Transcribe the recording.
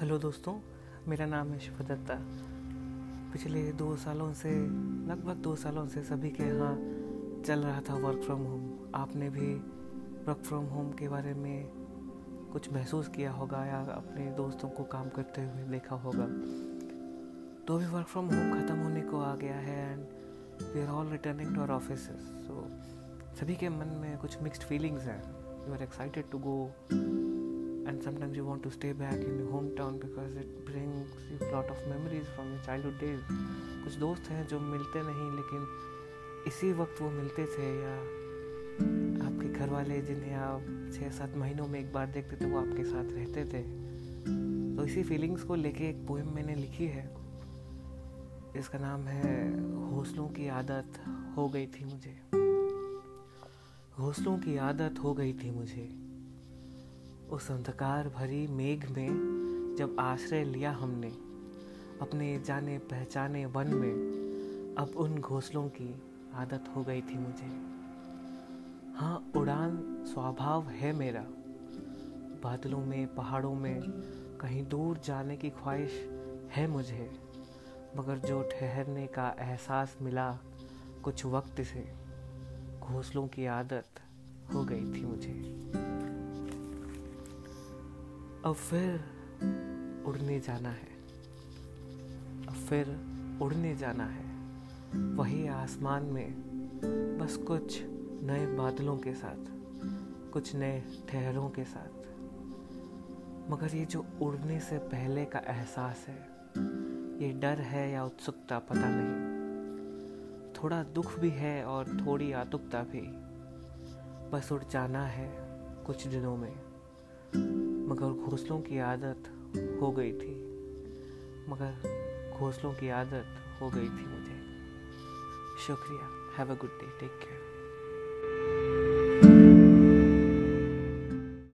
Hello दोस्तों, मेरा नाम है शिव दत्ता पिछले दो सालों से, लगभग दो सालों से सभी के यहाँ चल रहा था वर्क फ्रॉम होम आपने भी वर्क फ्रॉम होम के बारे में कुछ महसूस किया होगा या अपने दोस्तों को काम करते हुए देखा होगा। तो अभी वर्क फ्रॉम होम ख़त्म होने को आ गया है and we are all returning to our office so सभी के मन में कुछ मिक्सड फीलिंग्स हैं। You are excited to go and sometimes you want to stay back in your hometown because it brings you a lot of memories from your childhood days. कुछ दोस्त हैं जो मिलते नहीं, लेकिन इसी वक्त वो मिलते थे या आपके घर वाले जिन्हें आप छः सात महीनों में एक बार देखते थे, वो आपके साथ रहते थे। तो इसी फीलिंग्स को लेके एक पोएम मैंने लिखी है। इसका नाम है हौसलों की आदत हो गई थी मुझे। हौसलों की आदत हो गई थी मुझे। उस अंधकार भरी मेघ में जब आश्रय लिया हमने, अपने जाने पहचाने वन में, अब उन घोंसलों की आदत हो गई थी मुझे। हाँ उड़ान स्वभाव है मेरा। बादलों में, पहाड़ों में, कहीं दूर जाने की ख्वाहिश है मुझे, मगर जो ठहरने का एहसास मिला कुछ वक्त से, घोंसलों की आदत हो गई थी मुझे। अब फिर उड़ने जाना है। अब फिर उड़ने जाना है। वही आसमान में बस कुछ नए बादलों के साथ, कुछ नए ठहरों के साथ। मगर ये जो उड़ने से पहले का एहसास है, ये डर है या उत्सुकता पता नहीं। थोड़ा दुख भी है और थोड़ी आतुकता भी। बस उड़ जाना है कुछ दिनों में। मगर घोंसलों की आदत हो गई थी। मगर घोंसलों की आदत हो गई थी मुझे। शुक्रिया। Have a good day take care